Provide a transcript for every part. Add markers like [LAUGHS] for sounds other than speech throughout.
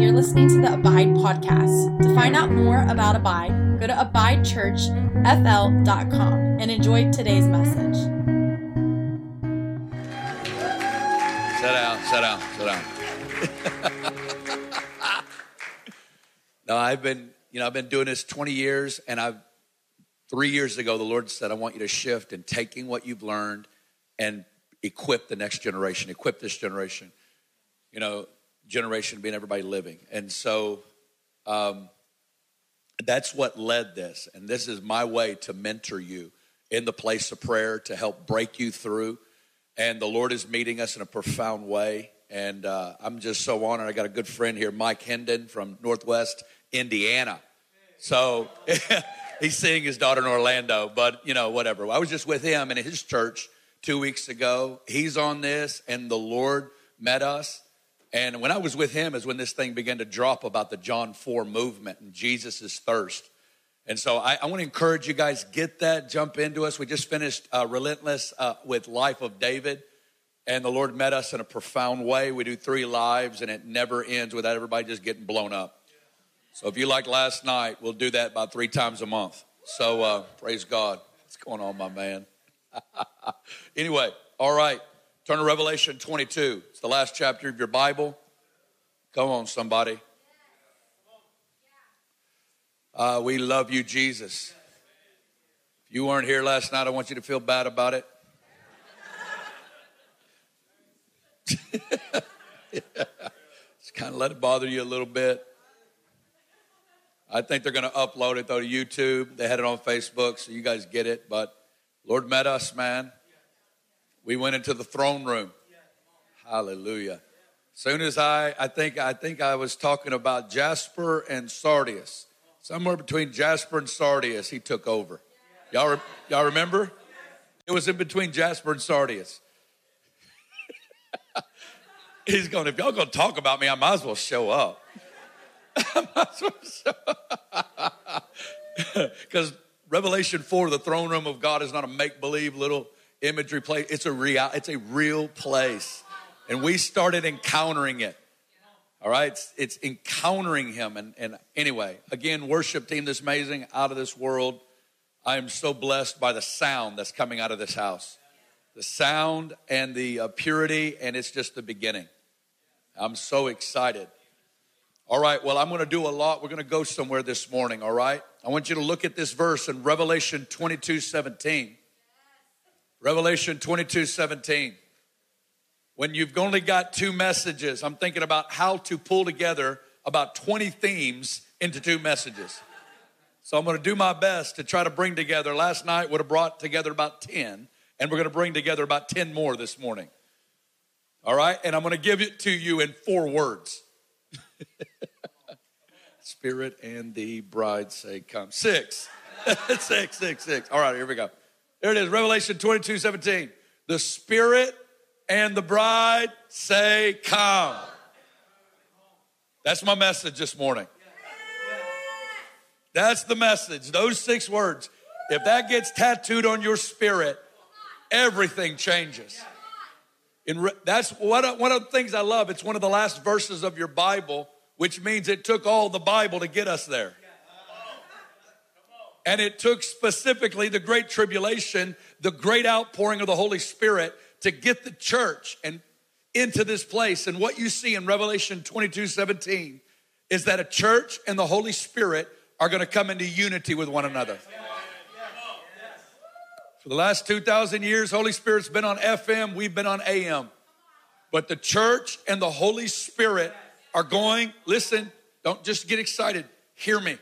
you're listening to the Abide podcast. To find out more about Abide, go to abidechurchfl.com and enjoy today's message. Sit down, sit down, sit down. [LAUGHS] no, I've been, you know, I've been doing this 20 years, and I've three years ago, the Lord said, I want you to shift in taking what you've learned and equip the next generation, equip this generation. You know, generation being everybody living. And so um, that's what led this. And this is my way to mentor you in the place of prayer to help break you through. And the Lord is meeting us in a profound way. And uh, I'm just so honored. I got a good friend here, Mike Hendon from Northwest Indiana. So [LAUGHS] he's seeing his daughter in Orlando, but you know, whatever. I was just with him in his church two weeks ago. He's on this, and the Lord met us. And when I was with him is when this thing began to drop about the John 4 movement and Jesus' thirst. And so I, I want to encourage you guys, get that, jump into us. We just finished uh, Relentless uh, with Life of David. And the Lord met us in a profound way. We do three lives, and it never ends without everybody just getting blown up. So if you like last night, we'll do that about three times a month. So uh, praise God. What's going on, my man? [LAUGHS] anyway, all right. Turn to Revelation 22. It's the last chapter of your Bible. Come on, somebody. Uh, we love you, Jesus. If you weren't here last night, I want you to feel bad about it. [LAUGHS] Just kind of let it bother you a little bit. I think they're going to upload it though to YouTube. They had it on Facebook, so you guys get it. But Lord met us, man. We went into the throne room. Hallelujah. Soon as I, I think, I think I was talking about Jasper and Sardius. Somewhere between Jasper and Sardius, he took over. Y'all, re- y'all remember? It was in between Jasper and Sardius. [LAUGHS] He's going, if y'all going to talk about me, I might as well show up. [LAUGHS] Because [LAUGHS] Revelation 4, the throne room of God is not a make believe little imagery place. It's a real, it's a real place. And we started encountering it. All right. It's, it's encountering him. And, and anyway, again, worship team this amazing, out of this world. I am so blessed by the sound that's coming out of this house. The sound and the uh, purity, and it's just the beginning. I'm so excited. All right, well, I'm going to do a lot. We're going to go somewhere this morning, all right? I want you to look at this verse in Revelation 22 17. Revelation 22 17. When you've only got two messages, I'm thinking about how to pull together about 20 themes into two messages. So I'm going to do my best to try to bring together. Last night would have brought together about 10, and we're going to bring together about 10 more this morning. All right? And I'm going to give it to you in four words. [LAUGHS] Spirit and the bride say, Come. Six. [LAUGHS] six, six, six. All right, here we go. There it is, Revelation 22 17. The Spirit and the bride say, Come. That's my message this morning. That's the message. Those six words. If that gets tattooed on your spirit, everything changes. Re- that's one of, one of the things I love. It's one of the last verses of your Bible, which means it took all the Bible to get us there. And it took specifically the great tribulation, the great outpouring of the Holy Spirit to get the church and into this place. And what you see in Revelation 22 17 is that a church and the Holy Spirit are going to come into unity with one another. For the last 2,000 years, Holy Spirit's been on FM, we've been on AM. But the church and the Holy Spirit are going, listen, don't just get excited, hear me.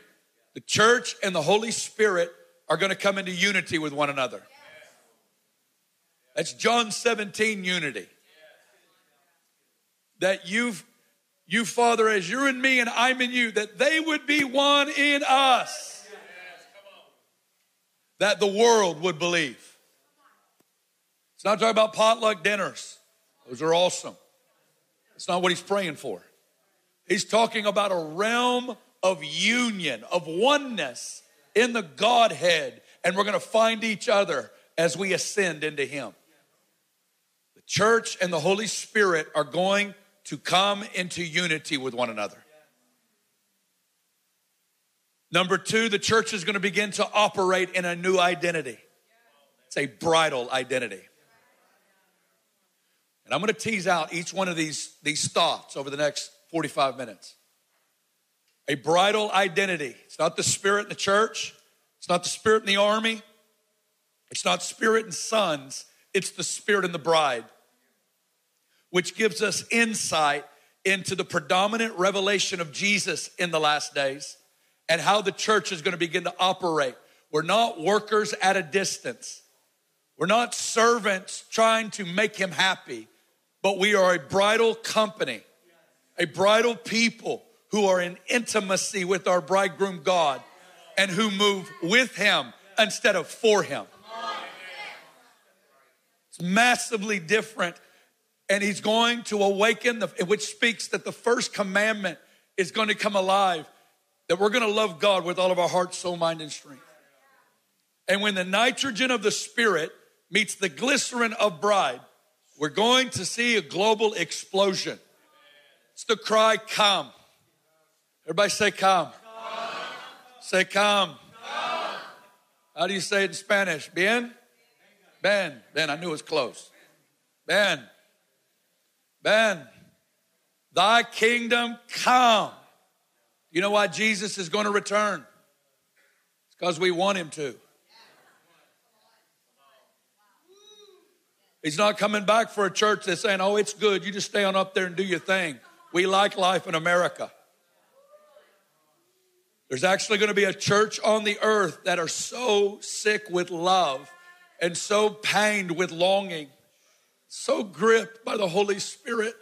The church and the Holy Spirit are going to come into unity with one another. That's John 17 unity. That you've, you, Father, as you're in me and I'm in you, that they would be one in us. That the world would believe. It's not talking about potluck dinners, those are awesome. It's not what he's praying for. He's talking about a realm of union, of oneness in the Godhead, and we're going to find each other as we ascend into Him. The church and the Holy Spirit are going to come into unity with one another. Number two, the church is going to begin to operate in a new identity. It's a bridal identity. And I'm going to tease out each one of these, these thoughts over the next 45 minutes. A bridal identity. It's not the spirit in the church, it's not the spirit in the army, it's not spirit and sons, it's the spirit in the bride, which gives us insight into the predominant revelation of Jesus in the last days and how the church is going to begin to operate. We're not workers at a distance. We're not servants trying to make him happy but we are a bridal company, a bridal people who are in intimacy with our bridegroom God and who move with him instead of for him. It's massively different. And he's going to awaken, the, which speaks that the first commandment is going to come alive, that we're going to love God with all of our heart, soul, mind, and strength. And when the nitrogen of the Spirit meets the glycerin of bride, we're going to see a global explosion. It's the cry, come. Everybody say, come. Say, come. come. How do you say it in Spanish? Bien? Ben. Ben, I knew it was close. Ben. Ben. Thy kingdom come. You know why Jesus is going to return? It's because we want him to. He's not coming back for a church that's saying, oh, it's good. You just stay on up there and do your thing. We like life in America. There's actually going to be a church on the earth that are so sick with love and so pained with longing, so gripped by the Holy Spirit.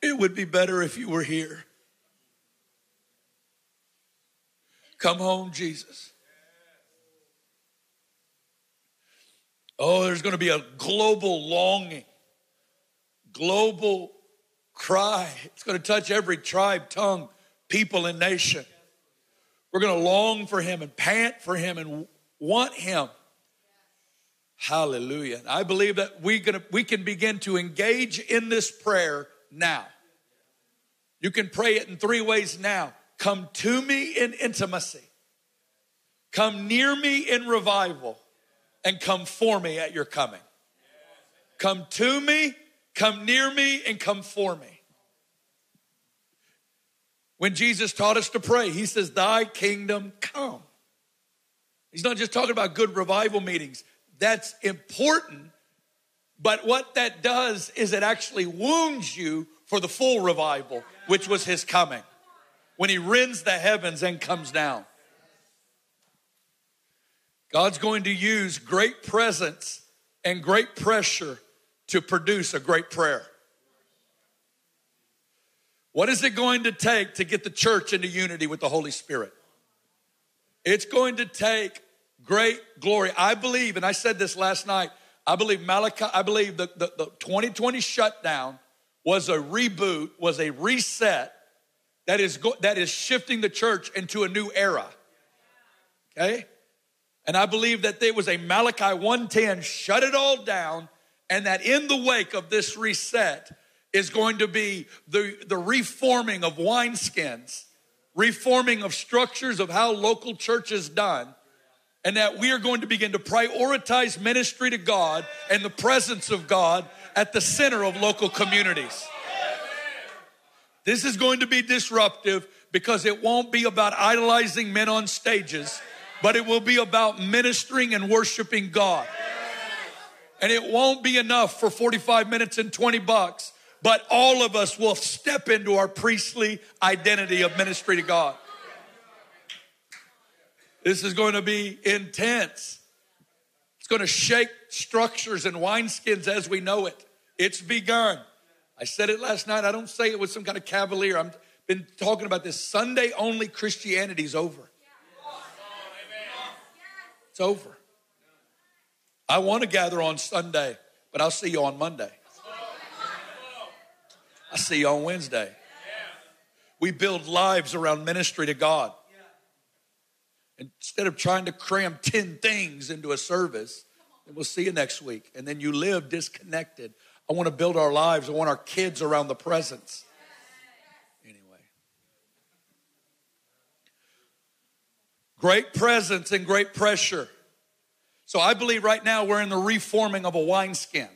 It would be better if you were here. Come home, Jesus. Oh, there's going to be a global longing, global cry. It's going to touch every tribe, tongue, people, and nation. We're going to long for him and pant for him and want him. Hallelujah. I believe that we, gonna, we can begin to engage in this prayer now. You can pray it in three ways now. Come to me in intimacy. Come near me in revival and come for me at your coming. Come to me, come near me, and come for me. When Jesus taught us to pray, he says, Thy kingdom come. He's not just talking about good revival meetings. That's important. But what that does is it actually wounds you for the full revival, which was his coming. When he rends the heavens and comes down. God's going to use great presence and great pressure to produce a great prayer. What is it going to take to get the church into unity with the Holy Spirit? It's going to take great glory. I believe, and I said this last night, I believe Malachi, I believe the, the, the 2020 shutdown was a reboot, was a reset that is, go, that is shifting the church into a new era. Okay? And I believe that there was a Malachi 110, shut it all down, and that in the wake of this reset is going to be the, the reforming of wineskins, reforming of structures of how local church is done, and that we are going to begin to prioritize ministry to God and the presence of God at the center of local communities. This is going to be disruptive because it won't be about idolizing men on stages but it will be about ministering and worshiping God. And it won't be enough for 45 minutes and 20 bucks, but all of us will step into our priestly identity of ministry to God. This is going to be intense. It's going to shake structures and wineskins as we know it. It's begun. I said it last night. I don't say it with some kind of cavalier. I've been talking about this. Sunday only Christianity is over. It's over. I want to gather on Sunday, but I'll see you on Monday. I see you on Wednesday. We build lives around ministry to God. Instead of trying to cram 10 things into a service, and we'll see you next week. And then you live disconnected. I want to build our lives. I want our kids around the presence. Anyway. Great presence and great pressure. So I believe right now we're in the reforming of a wineskin.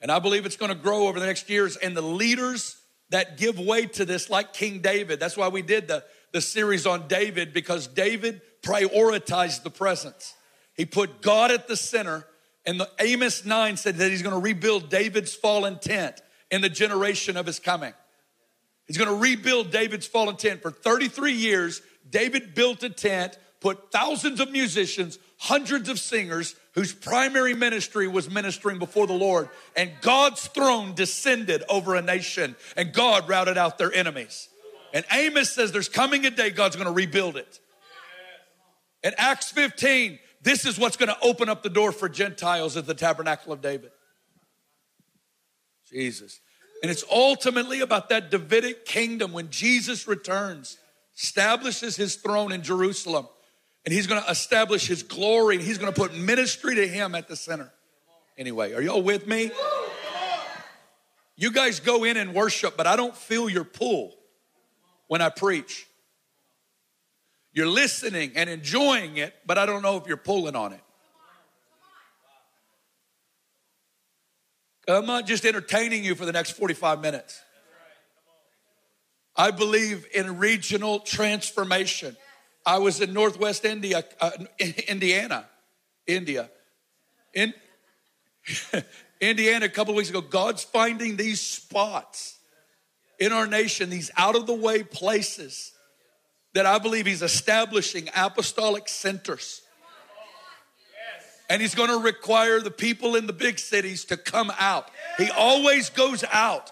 And I believe it's going to grow over the next years. And the leaders that give way to this, like King David, that's why we did the, the series on David, because David prioritized the presence. He put God at the center. And the Amos 9 said that he's going to rebuild David's fallen tent in the generation of his coming. He's going to rebuild David's fallen tent. For 33 years, David built a tent, put thousands of musicians, hundreds of singers whose primary ministry was ministering before the Lord. And God's throne descended over a nation, and God routed out their enemies. And Amos says there's coming a day God's to rebuild it. In Acts 15, this is what's to open up the door for Gentiles at the tabernacle of David. Jesus. And it's ultimately about that Davidic kingdom when Jesus returns, establishes his throne in Jerusalem, and he's going to establish his glory, and he's going to put ministry to him at the center. Anyway, are y'all with me? You guys go in and worship, but I don't feel your pull when I preach. You're listening and enjoying it, but I don't know if you're pulling on it. I'm not just entertaining you for the next 45 minutes. I believe in regional transformation. I was in Northwest India, uh, Indiana, India, in [LAUGHS] Indiana a couple weeks ago. God's finding these spots in our nation, these out of the way places that I believe He's establishing apostolic centers and he's going to require the people in the big cities to come out. He always goes out.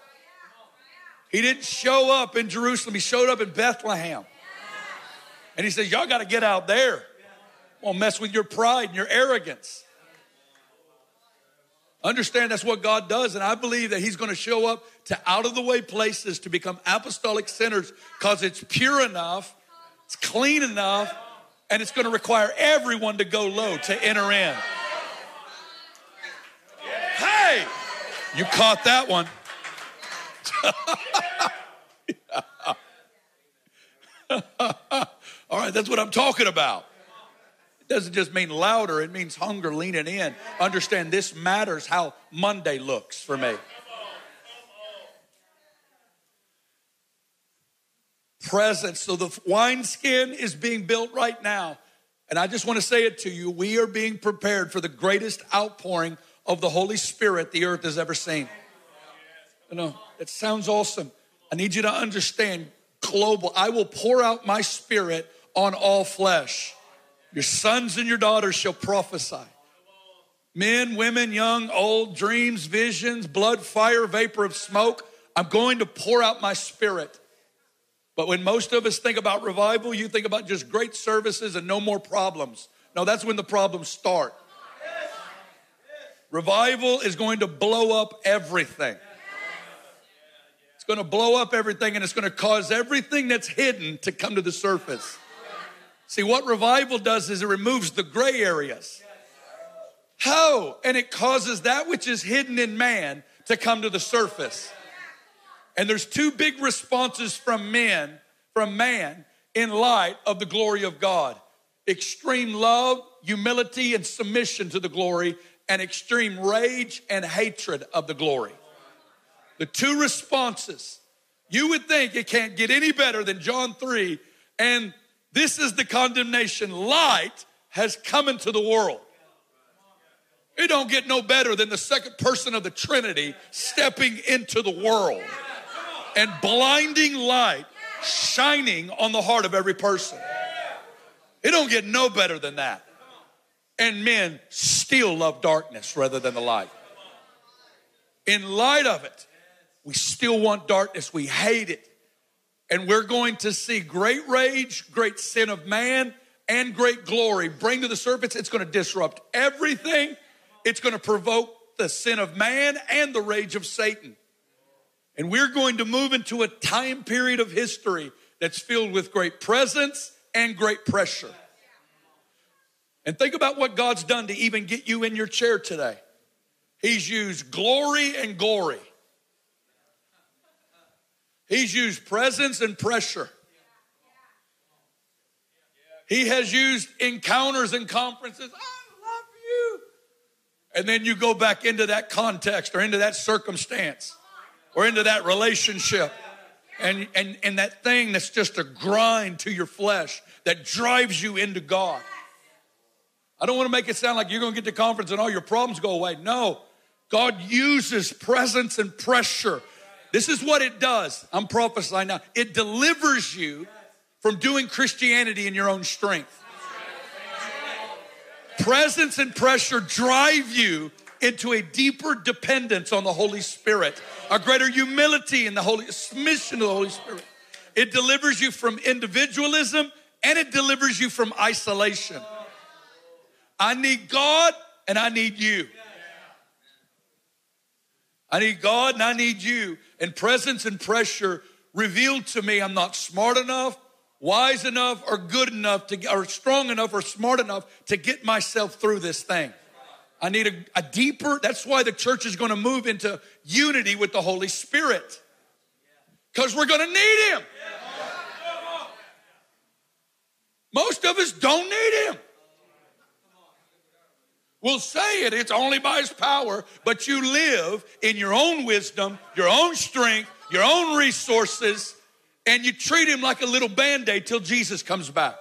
He didn't show up in Jerusalem, he showed up in Bethlehem. And he says, Y'all got to get out there. Won't mess with your pride and your arrogance. Understand that's what God does, and I believe that He's going to show up to out of the way places to become apostolic centers because it's pure enough, it's clean enough, and it's going to require everyone to go low to enter in. Hey, you caught that one. [LAUGHS] All right, that's what I'm talking about. It doesn't just mean louder, it means hunger leaning in. Understand this matters how Monday looks for me. presence. So the wineskin is being built right now. And I just want to say it to you. We are being prepared for the greatest outpouring of the Holy Spirit the earth has ever seen. You know, it sounds awesome. I need you to understand global. I will pour out my spirit on all flesh. Your sons and your daughters shall prophesy. Men, women, young, old, dreams, visions, blood, fire, vapor of smoke. I'm going to pour out my spirit. But when most of us think about revival, you think about just great services and no more problems. No, that's when the problems start. Revival is going to blow up everything. It's going to blow up everything and it's going to cause everything that's hidden to come to the surface. See, what revival does is it removes the gray areas. How? And it causes that which is hidden in man to come to the surface. And there's two big responses from men, from man, in light of the glory of God extreme love, humility, and submission to the glory, and extreme rage and hatred of the glory. The two responses. You would think it can't get any better than John 3, and this is the condemnation. Light has come into the world. It don't get no better than the second person of the Trinity stepping into the world and blinding light shining on the heart of every person. It don't get no better than that. And men still love darkness rather than the light. In light of it, we still want darkness. We hate it. And we're going to see great rage, great sin of man, and great glory bring to the surface. It's going to disrupt everything. It's going to provoke the sin of man and the rage of Satan. And we're going to move into a time period of history that's filled with great presence and great pressure. And think about what God's done to even get you in your chair today. He's used glory and glory. He's used presence and pressure. He has used encounters and conferences. I love you. And then you go back into that context or into that circumstance or into that relationship and, and, and that thing that's just a grind to your flesh that drives you into God. I don't want to make it sound like you're going to get to conference and all your problems go away. No, God uses presence and pressure. This is what it does. I'm prophesying now. It delivers you from doing Christianity in your own strength. Presence and pressure drive you into a deeper dependence on the Holy Spirit, a greater humility in the Holy submission to the Holy Spirit. It delivers you from individualism and it delivers you from isolation. I need God and I need you. I need God and I need you. And presence and pressure revealed to me I'm not smart enough, wise enough, or good enough to, or strong enough or smart enough to get myself through this thing. I need a, a deeper, that's why the church is going to move into unity with the Holy Spirit. Because we're going to need Him. Most of us don't need Him. We'll say it, it's only by His power, but you live in your own wisdom, your own strength, your own resources, and you treat Him like a little band aid till Jesus comes back.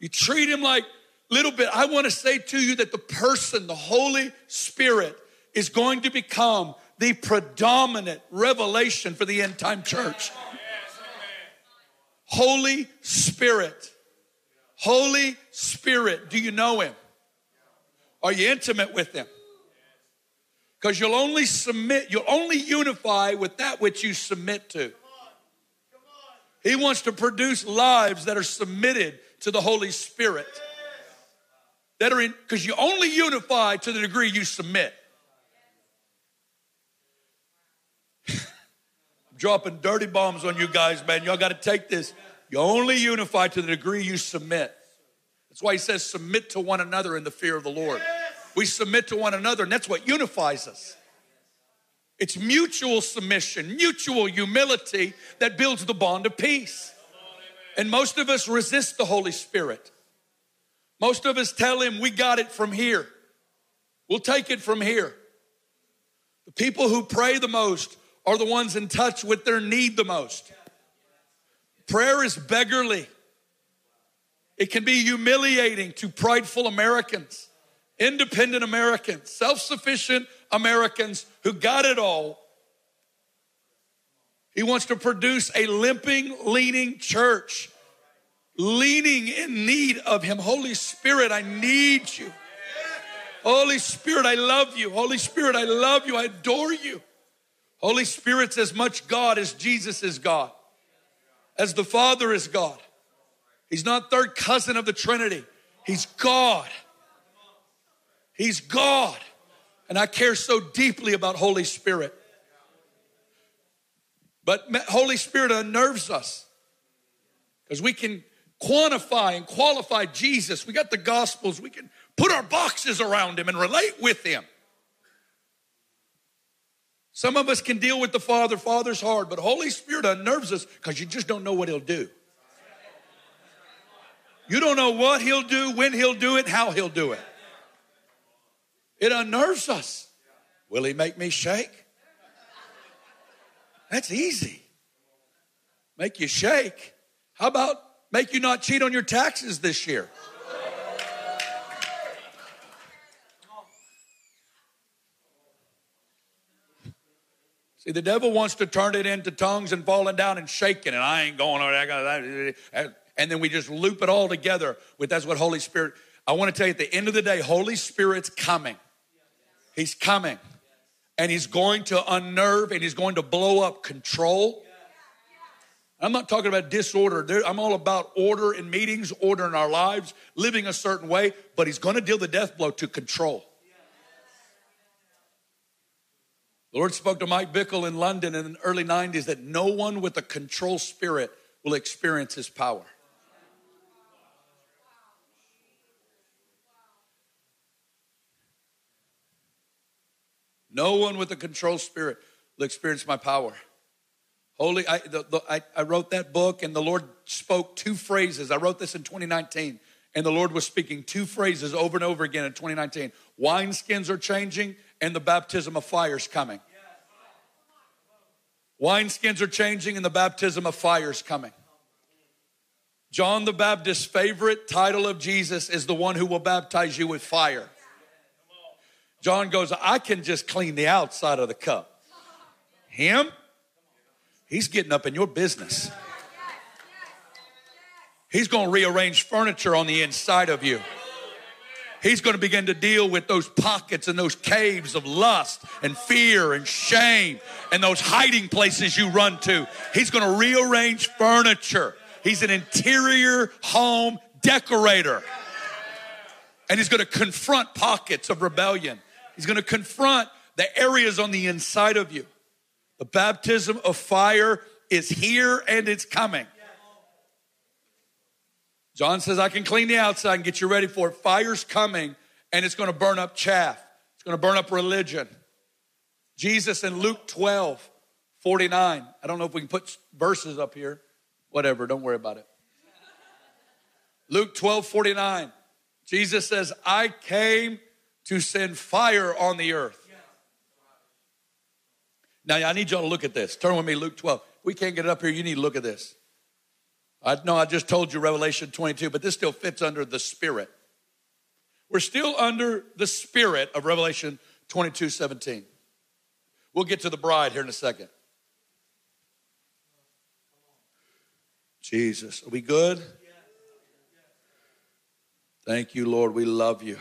You treat Him like little bit, I want to say to you that the person, the Holy Spirit, is going to become the predominant revelation for the end time church. Holy Spirit. Holy Spirit. Do you know Him? Are you intimate with them? Because you'll only submit, you'll only unify with that which you submit to. He wants to produce lives that are submitted to the Holy Spirit that are in, because you only unify to the degree you submit. [LAUGHS] I'm dropping dirty bombs on you guys, man. Y'all got to take this. You only unify to the degree you submit. That's why he says, submit to one another in the fear of the Lord. We submit to one another, and that's what unifies us. It's mutual submission, mutual humility that builds the bond of peace. And most of us resist the Holy Spirit. Most of us tell him we got it from here. We'll take it from here. The people who pray the most are the ones in touch with their need the most. Prayer is beggarly. It can be humiliating to prideful Americans, independent Americans, self sufficient Americans who got it all. He wants to produce a limping, leaning church leaning in need of Him. Holy Spirit, I need you. Holy Spirit, I love you. Holy Spirit, I love you. I adore you. Holy Spirit's as much God as Jesus is God, as the Father is God. He's not third cousin of the Trinity, He's God. He's God. And I care so deeply about Holy Spirit. But Holy Spirit unnerves us because we can quantify and qualify Jesus. We got the Gospels. We can put our boxes around him and relate with him. Some of us can deal with the Father. Father's hard, but Holy Spirit unnerves us because you just don't know what he'll do. You don't know what he'll do, when he'll do it, how he'll do it. It unnerves us. Will he make me shake? That's easy. Make you shake. How about make you not cheat on your taxes this year. See, the devil wants to turn it into tongues and falling down and shaking, and I ain't going on that. And then we just loop it all together with that's what Holy Spirit. I want to tell you at the end of the day, Holy Spirit's coming. He's coming. And he's going to unnerve and he's going to blow up control I'm not talking about disorder. I'm all about order in meetings, order in our lives, living a certain way, but he's going to deal the death blow to control. The Lord spoke to Mike Bickle in London in the early 90s that no one with a control spirit will experience his power. No one with a control spirit will experience my power. Holy, I, the, the, I, I wrote that book and the Lord spoke two phrases. I wrote this in 2019 and the Lord was speaking two phrases over and over again in 2019. Wineskins are changing and the baptism of fire is coming. Wineskins are changing and the baptism of fire is coming. John the Baptist's favorite title of Jesus is the one who will baptize you with fire. John goes, I can just clean the outside of the cup. Him? He's getting up in your business. He's going to rearrange furniture on the inside of you. He's going to begin to deal with those pockets and those caves of lust and fear and shame and those hiding places you run to. He's going to rearrange furniture. He's an interior home decorator. And he's going to confront pockets of rebellion. He's going to confront the areas on the inside of you. The baptism of fire is here and it's coming. John says, I can clean the outside and get you ready for it. Fire's coming and it's going to burn up chaff, it's going to burn up religion. Jesus in Luke 12, 49. I don't know if we can put verses up here. Whatever, don't worry about it. Luke 12, 49. Jesus says, I came to send fire on the earth. Now, I need y'all to look at this. Turn with me, Luke 12. We can't get it up here. You need to look at this. I know I just told you Revelation 22, but this still fits under the Spirit. We're still under the Spirit of Revelation 22 17. We'll get to the bride here in a second. Jesus, are we good? Thank you, Lord. We love you.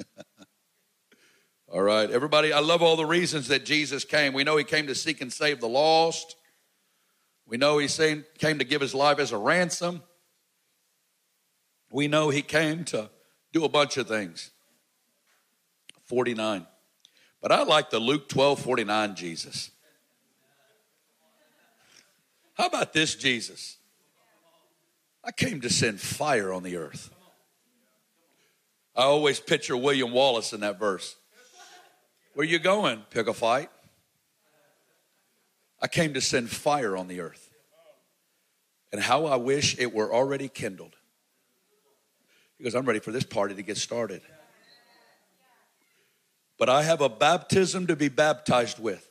[LAUGHS] all right, everybody, I love all the reasons that Jesus came. We know he came to seek and save the lost. We know he came to give his life as a ransom. We know he came to do a bunch of things. 49. But I like the Luke 12 49 Jesus. How about this Jesus? I came to send fire on the earth. I always picture William Wallace in that verse. Where you going? Pick a fight. I came to send fire on the earth. And how I wish it were already kindled. Because I'm ready for this party to get started. But I have a baptism to be baptized with,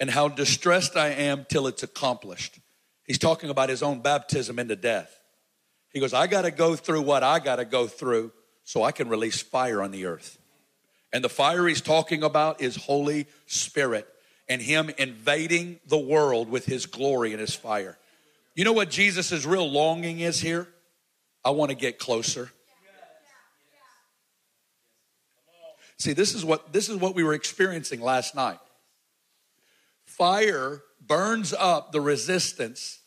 and how distressed I am till it's accomplished. He's talking about his own baptism into death. He goes, I got to go through what I got to go through so I can release fire on the earth. And the fire he's talking about is Holy Spirit and Him invading the world with His glory and His fire. You know what Jesus' real longing is here? I want to get closer. See, this is what this is what we were experiencing last night. Fire burns up the resistance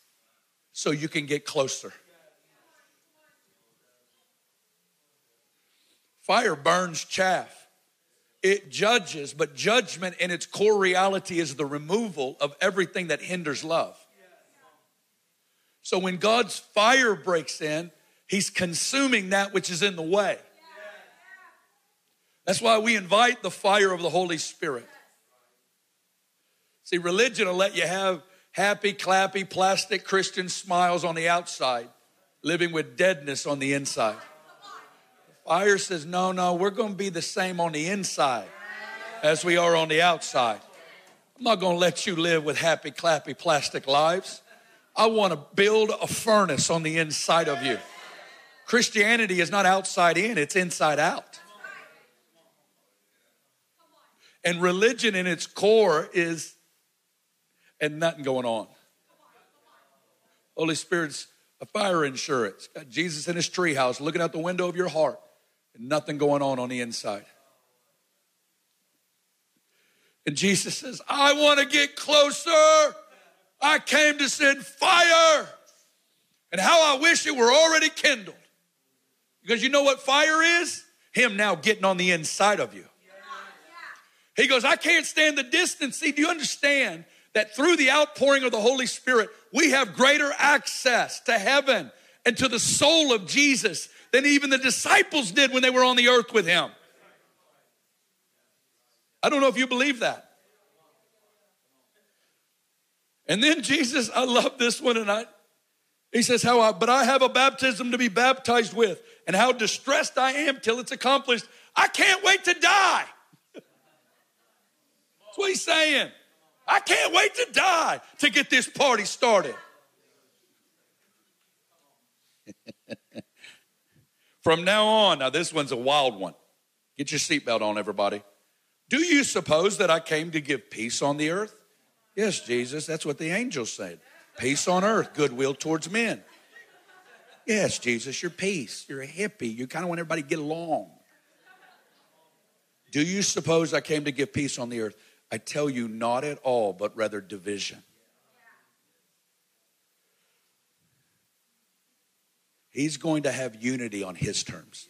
so you can get closer. Fire burns chaff it judges, but judgment in its core reality is the removal of everything that hinders love. So when God's fire breaks in, He's consuming that which is in the way. That's why we invite the fire of the Holy Spirit. See, religion will let you have happy, clappy, plastic Christian smiles on the outside, living with deadness on the inside. Fire says, no, no, we're going to be the same on the inside as we are on the outside. I'm not going to let you live with happy, clappy, plastic lives. I want to build a furnace on the inside of you. Christianity is not outside in, it's inside out. And religion in its core is, and nothing going on. Holy Spirit's a fire insurance. Got Jesus in his treehouse looking out the window of your heart nothing going on on the inside. And Jesus says, I want to get closer. I came to send fire. And how I wish it were already kindled. Because you know what fire is? Him now getting on the inside of you. He goes, I can't stand the distance. See, do you understand that through the outpouring of the Holy Spirit, we have greater access to heaven and to the soul of Jesus than even the disciples did when they were on the earth with him. I don't know if you believe that. And then Jesus, I love this one, and I he says, How I, but I have a baptism to be baptized with, and how distressed I am till it's accomplished. I can't wait to die. That's what he's saying. I can't wait to die to get this party started. [LAUGHS] From now on, now this one's a wild one. Get your seatbelt on, everybody. Do you suppose that I came to give peace on the earth? Yes, Jesus, that's what the angels said. Peace on earth, goodwill towards men. Yes, Jesus, you're peace. You're a hippie. You kind of want everybody to get along. Do you suppose I came to give peace on the earth? I tell you, not at all, but rather division. He's going to have unity on his terms.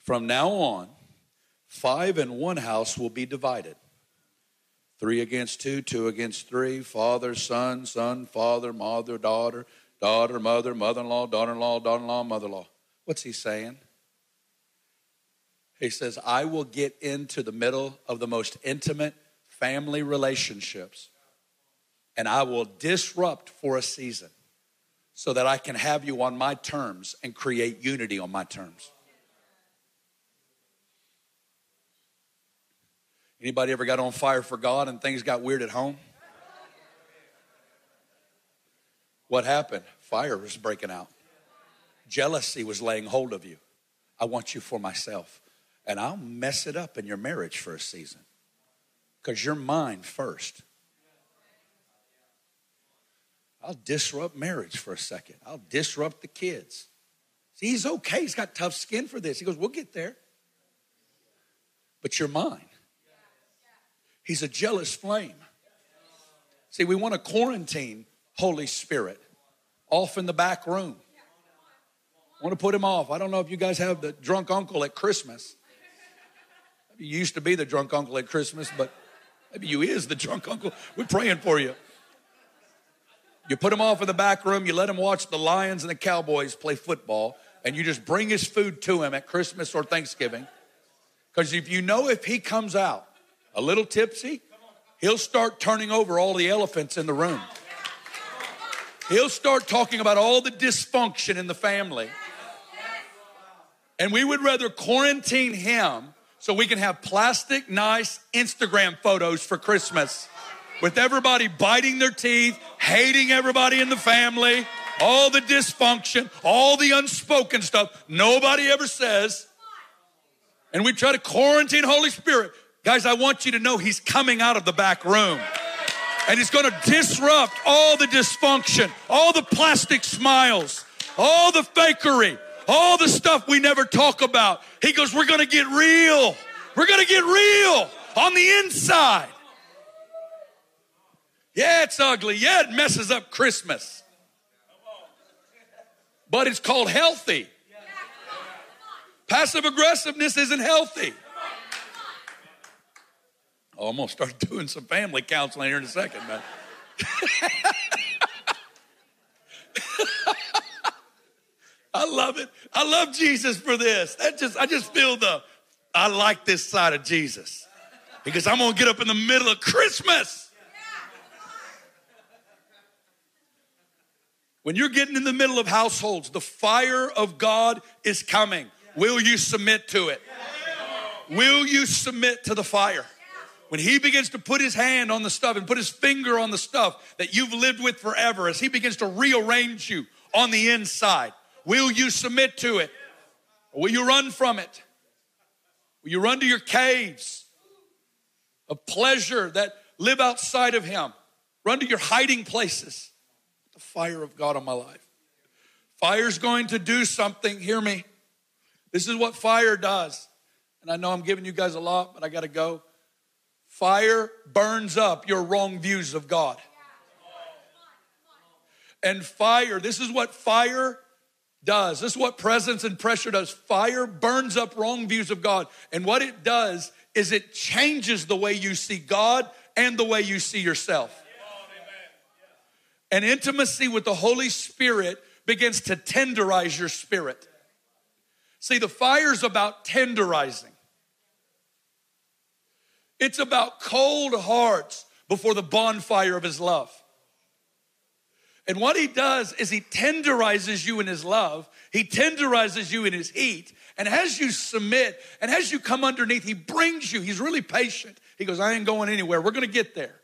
From now on, five in one house will be divided three against two, two against three, father, son, son, father, mother, daughter, daughter, mother, mother in law, daughter in law, daughter in law, mother in law. What's he saying? He says, I will get into the middle of the most intimate family relationships and I will disrupt for a season so that I can have you on my terms and create unity on my terms. Anybody ever got on fire for God and things got weird at home? What happened? Fire was breaking out. Jealousy was laying hold of you. I want you for myself. And I'll mess it up in your marriage for a season because you're mine first. I'll disrupt marriage for a second. I'll disrupt the kids. See, he's okay. He's got tough skin for this. He goes, We'll get there. But you're mine. He's a jealous flame. See, we want to quarantine Holy Spirit off in the back room. I want to put him off. I don't know if you guys have the drunk uncle at Christmas. You used to be the drunk uncle at Christmas, but maybe you is the drunk uncle. We're praying for you. You put him off in the back room, you let him watch the Lions and the Cowboys play football, and you just bring his food to him at Christmas or Thanksgiving. Because if you know if he comes out a little tipsy, he'll start turning over all the elephants in the room. He'll start talking about all the dysfunction in the family. And we would rather quarantine him so we can have plastic, nice Instagram photos for Christmas with everybody biting their teeth, hating everybody in the family, all the dysfunction, all the unspoken stuff nobody ever says. And we try to quarantine Holy Spirit. Guys, I want you to know He's coming out of the back room. And He's gonna disrupt all the dysfunction, all the plastic smiles, all the fakery, all the stuff we never talk about. He goes, We're gonna get real. We're gonna get real on the inside. Yeah, it's ugly. Yeah, it messes up Christmas. But it's called healthy. Passive aggressiveness isn't healthy. Oh, I'm gonna start [LAUGHS] doing some family counseling here in a second, man. [LAUGHS] I love it. I love Jesus for this. That just I just feel the I like this side of Jesus. Because I'm gonna get up in the middle of Christmas When you're getting in the middle of households, the fire of God is coming. Will you submit to it? Will you submit to the fire? When he begins to put his hand on the stuff and put his finger on the stuff that you've lived with forever, as he begins to rearrange you on the inside, will you submit to it? Or will you run from it? Will you run to your caves of pleasure that live outside of him? Run to your hiding places the fire of God on my life. Fire's going to do something. Hear me. This is what fire does. And I know I'm giving you guys a lot, but I got to go. Fire burns up your wrong views of God. And fire, this is what fire does. This is what presence and pressure does. Fire burns up wrong views of God. And what it does is it changes the way you see God and the way you see yourself and intimacy with the Holy Spirit begins to tenderize your spirit. See, the fire's about tenderizing. It's about cold hearts before the bonfire of his love. And what he does is he tenderizes you in his love, he tenderizes you in his heat. And as you submit and as you come underneath, he brings you, he's really patient. He goes, I ain't going anywhere. We're going to get there.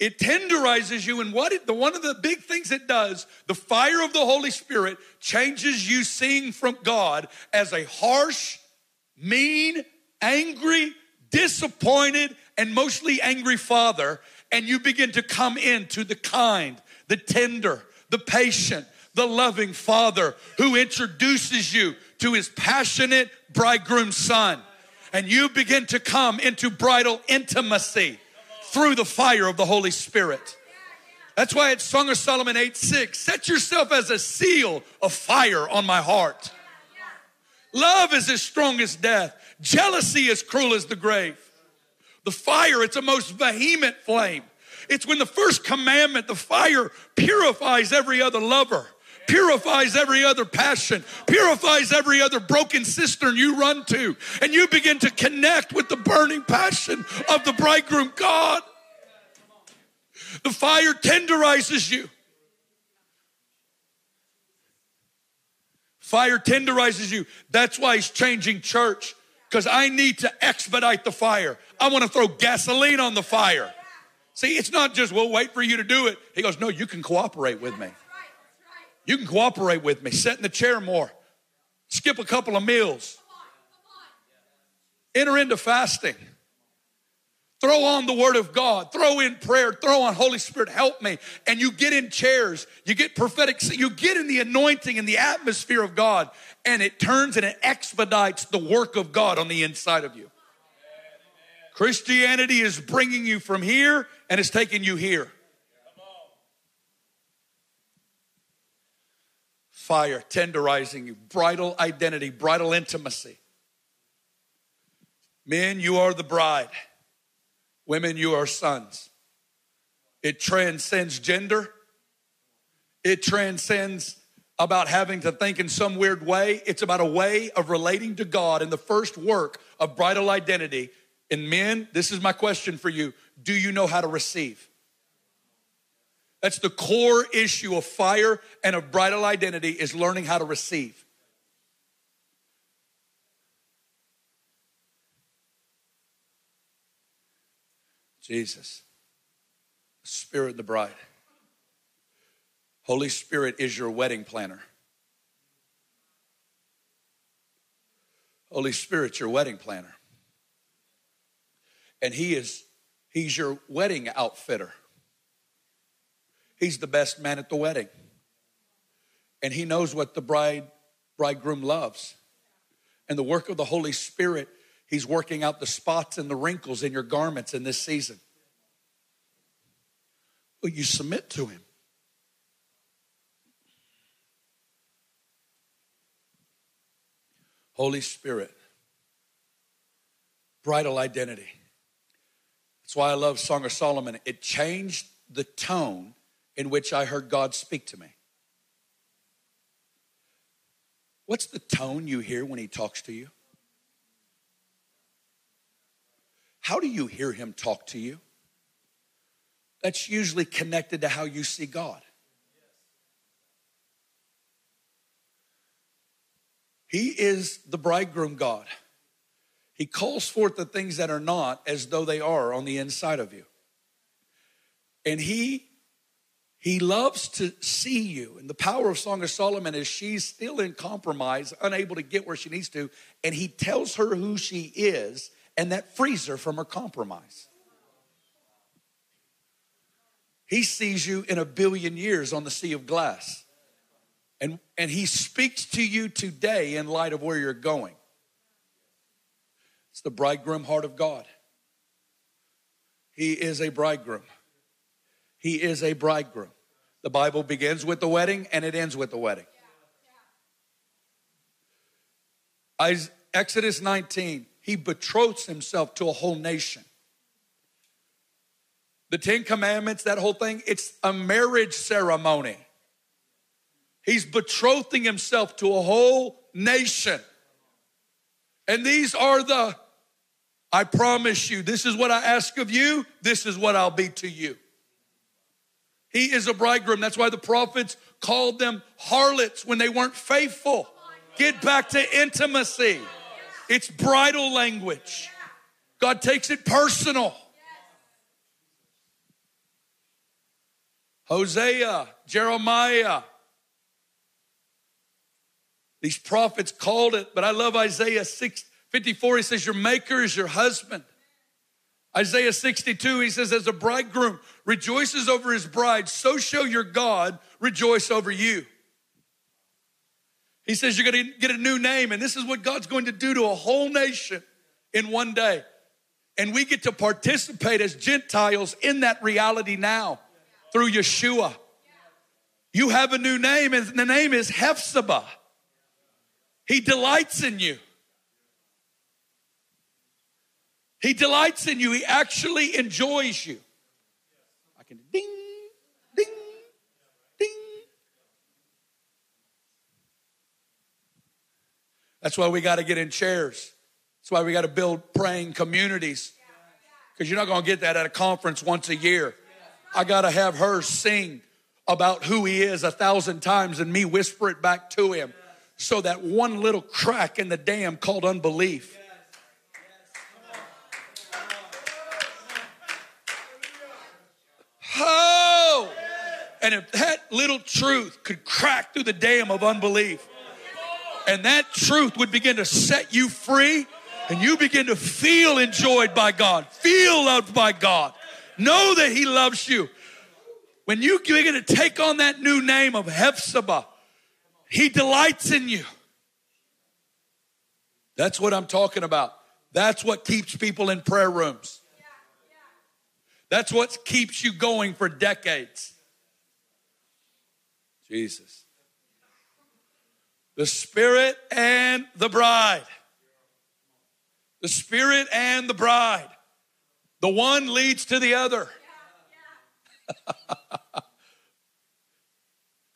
It tenderizes you, and what it, the one of the big things it does, the fire of the Holy Spirit changes you seeing from God as a harsh, mean, angry, disappointed, and mostly angry father, and you begin to come into the kind, the tender, the patient, the loving father who introduces you to his passionate bridegroom son. And you begin to come into bridal intimacy through the fire of the Holy Spirit. That's why it's Song of Solomon 8 6. Set yourself as a seal of fire on my heart. Love is as strong as death, jealousy as cruel as the grave. The fire, it's a most vehement flame. It's when the first commandment, the fire purifies every other lover, purifies every other passion, purifies every other broken cistern you run to, and you begin to connect with the burning passion of the bridegroom God. The fire tenderizes you. Fire tenderizes you. That's why he's changing church because I need to expedite the fire. I want to throw gasoline on the fire. See, it's not just, we'll wait for you to do it. He goes, no, you can cooperate with me. You can cooperate with me. Sit in the chair more. Skip a couple of meals. Enter into fasting. Throw on the word of God, throw in prayer, throw on Holy Spirit, help me. And you get in chairs, you get prophetic, you get in the anointing and the atmosphere of God, and it turns and it expedites the work of God on the inside of you. Christianity is bringing you from here and it's taking you here. Fire, tenderizing you, bridal identity, bridal intimacy. Men, you are the bride. Women, you are sons. It transcends gender. It transcends about having to think in some weird way. It's about a way of relating to God. And the first work of bridal identity in men, this is my question for you do you know how to receive? That's the core issue of fire and of bridal identity is learning how to receive. Jesus, Spirit, the bride. Holy Spirit is your wedding planner. Holy Spirit, your wedding planner. And He is, He's your wedding outfitter. He's the best man at the wedding. And He knows what the bride, bridegroom loves. And the work of the Holy Spirit He's working out the spots and the wrinkles in your garments in this season. Will you submit to Him? Holy Spirit, bridal identity. That's why I love Song of Solomon. It changed the tone in which I heard God speak to me. What's the tone you hear when He talks to you? How do you hear him talk to you? That's usually connected to how you see God. He is the bridegroom God. He calls forth the things that are not as though they are on the inside of you. And he he loves to see you. And the power of Song of Solomon is she's still in compromise, unable to get where she needs to, and he tells her who she is and that frees her from her compromise. He sees you in a billion years on the sea of glass. And, and he speaks to you today in light of where you're going. It's the bridegroom heart of God. He is a bridegroom. He is a bridegroom. The Bible begins with the wedding and it ends with the wedding. Exodus 19 he betroths himself to a whole nation. The Ten Commandments, that whole thing, it's a marriage ceremony. He's betrothing himself to a whole nation. And these are the I promise you, this is what I ask of you, this is what I'll be to you. He is a bridegroom. That's why the prophets called them harlots when they weren't faithful. Get back to intimacy. It's bridal language. God takes it personal. Hosea, Jeremiah. These prophets called it, but I love Isaiah 6, 54. He says, Your maker is your husband. Isaiah 62, he says, As a bridegroom rejoices over his bride, so shall your God rejoice over you. He says, You're going to get a new name, and this is what God's going to do to a whole nation in one day. And we get to participate as Gentiles in that reality now through Yeshua. You have a new name, and the name is Hephzibah. He delights in you. He delights in you. He actually enjoys you. Ding, ding, ding. That's why we got to get in chairs. That's why we got to build praying communities. Because you're not going to get that at a conference once a year. I got to have her sing about who he is a thousand times and me whisper it back to him so that one little crack in the dam called unbelief Oh! And if that little truth could crack through the dam of unbelief, and that truth would begin to set you free, and you begin to feel enjoyed by God, feel loved by God, know that He loves you. When you begin to take on that new name of Hephzibah, He delights in you. That's what I'm talking about. That's what keeps people in prayer rooms. That's what keeps you going for decades. Jesus. The Spirit and the bride. The Spirit and the bride. The one leads to the other. [LAUGHS]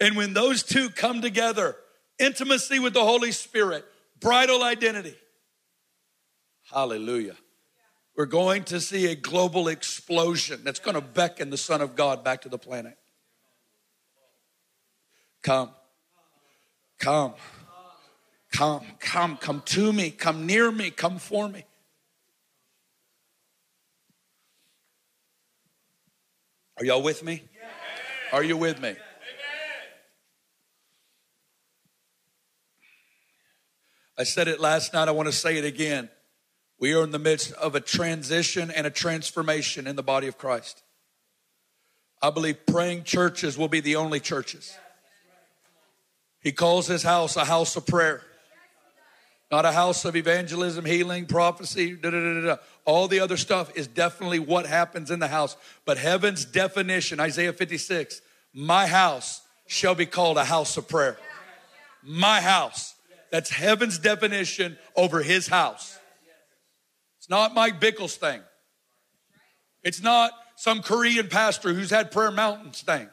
and when those two come together, intimacy with the Holy Spirit, bridal identity. Hallelujah we're going to see a global explosion that's going to beckon the Son of God back to the planet. Come, come, come, come, come to me, come near me, come for me. Are y'all with me? Are you with me? I said it last night. I want to say it again. We are in the midst of a transition and a transformation in the body of Christ. I believe praying churches will be the only churches. He calls his house a house of prayer, not a house of evangelism, healing, prophecy, da, da, da, all the other stuff is definitely what happens in the house. But heaven's definition, Isaiah 56, my house shall be called a house of prayer. My house. That's heaven's definition over his house. It's not Mike Bickle's thing. It's not some Korean pastor who's had prayer mountains thing.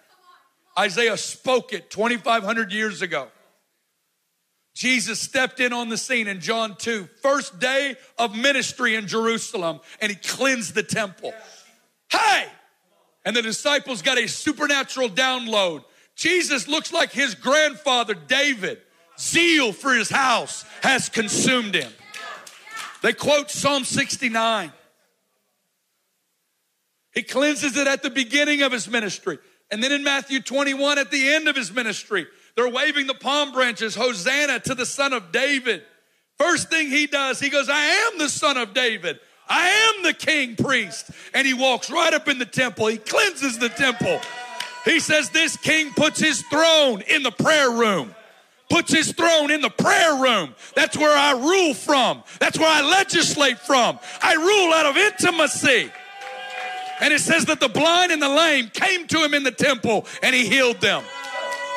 Isaiah spoke it 2,500 years ago. Jesus stepped in on the scene in John 2, first day of ministry in Jerusalem, and he cleansed the temple. Hey! And the disciples got a supernatural download. Jesus looks like his grandfather David. Zeal for his house has consumed him. They quote Psalm 69. He cleanses it at the beginning of his ministry. And then in Matthew 21, at the end of his ministry, they're waving the palm branches, Hosanna to the son of David. First thing he does, he goes, I am the son of David. I am the king priest. And he walks right up in the temple. He cleanses the temple. He says, This king puts his throne in the prayer room puts his throne in the prayer room. That's where I rule from. That's where I legislate from. I rule out of intimacy. And it says that the blind and the lame came to him in the temple and he healed them.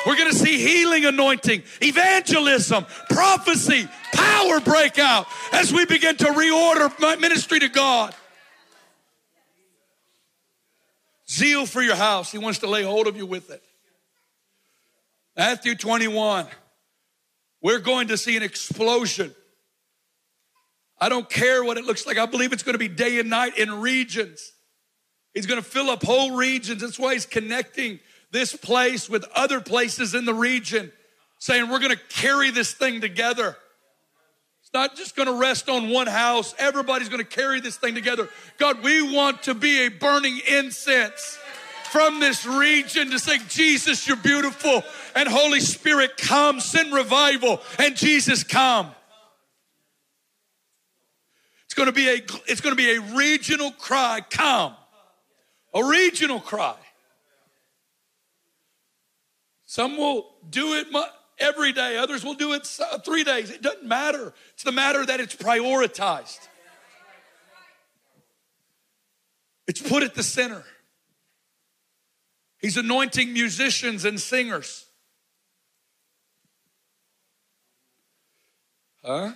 We're going to see healing anointing, evangelism, prophecy, power break out as we begin to reorder ministry to God. Zeal for your house. He wants to lay hold of you with it. Matthew 21. We're going to see an explosion. I don't care what it looks like. I believe it's going to be day and night in regions. He's going to fill up whole regions. That's why he's connecting this place with other places in the region, saying, We're going to carry this thing together. It's not just going to rest on one house, everybody's going to carry this thing together. God, we want to be a burning incense from this region to say, Jesus, you're beautiful. And Holy Spirit, come, send revival, and Jesus, come. It's going to be a, it's going to be a regional cry, come. A regional cry. Some will do it every day, others will do it uh, three days. It doesn't matter. It's the matter that it's prioritized, it's put at the center. He's anointing musicians and singers. Huh?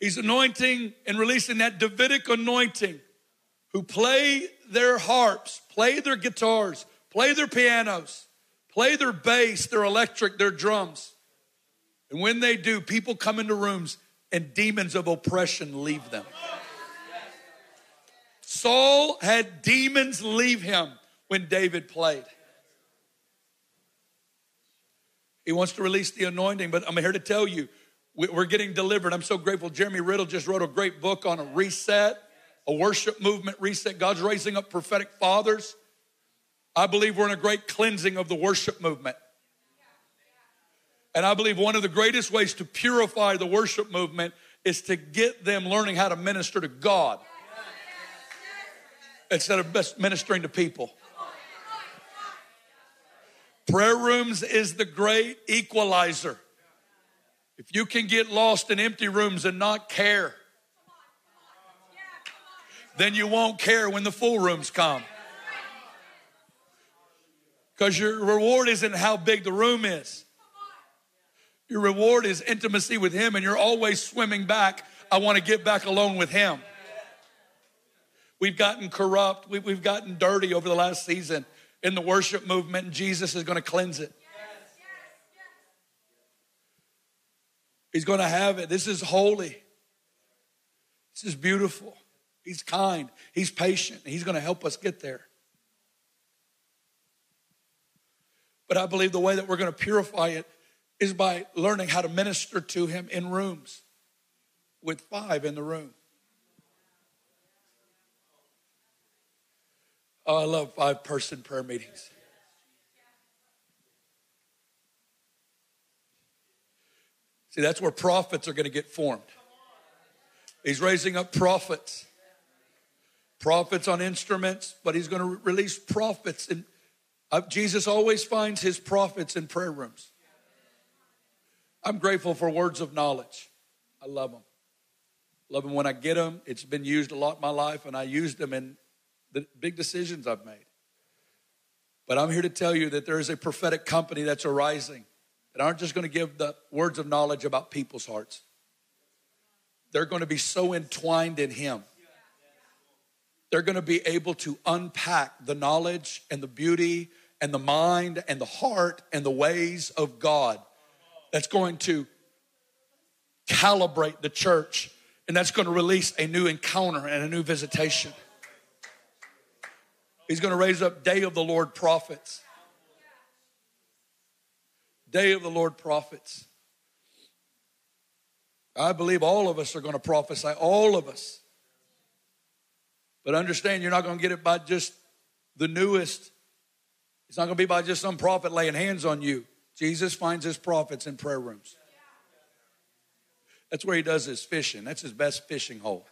He's anointing and releasing that Davidic anointing who play their harps, play their guitars, play their pianos, play their bass, their electric, their drums. And when they do, people come into rooms and demons of oppression leave them. Saul had demons leave him when David played. He wants to release the anointing, but I'm here to tell you, we're getting delivered. I'm so grateful. Jeremy Riddle just wrote a great book on a reset, a worship movement reset. God's raising up prophetic fathers. I believe we're in a great cleansing of the worship movement. And I believe one of the greatest ways to purify the worship movement is to get them learning how to minister to God instead of ministering to people. Prayer rooms is the great equalizer. If you can get lost in empty rooms and not care, then you won't care when the full rooms come. Because your reward isn't how big the room is. Your reward is intimacy with Him, and you're always swimming back. I want to get back alone with Him. We've gotten corrupt, we've gotten dirty over the last season in the worship movement, and Jesus is going to cleanse it. He's going to have it. This is holy. This is beautiful. He's kind. He's patient. He's going to help us get there. But I believe the way that we're going to purify it is by learning how to minister to Him in rooms with five in the room. Oh, I love five person prayer meetings. See, that's where prophets are going to get formed. He's raising up prophets, prophets on instruments, but he's going to release prophets. And uh, Jesus always finds his prophets in prayer rooms. I'm grateful for words of knowledge. I love them. Love them when I get them. It's been used a lot in my life, and I used them in the big decisions I've made. But I'm here to tell you that there is a prophetic company that's arising that aren't just going to give the words of knowledge about people's hearts. They're going to be so entwined in Him. They're going to be able to unpack the knowledge and the beauty and the mind and the heart and the ways of God that's going to calibrate the church and that's going to release a new encounter and a new visitation. He's going to raise up day of the Lord prophets. Day of the Lord prophets. I believe all of us are going to prophesy, all of us. But understand, you're not going to get it by just the newest. It's not going to be by just some prophet laying hands on you. Jesus finds his prophets in prayer rooms. That's where he does his fishing. That's his best fishing hole.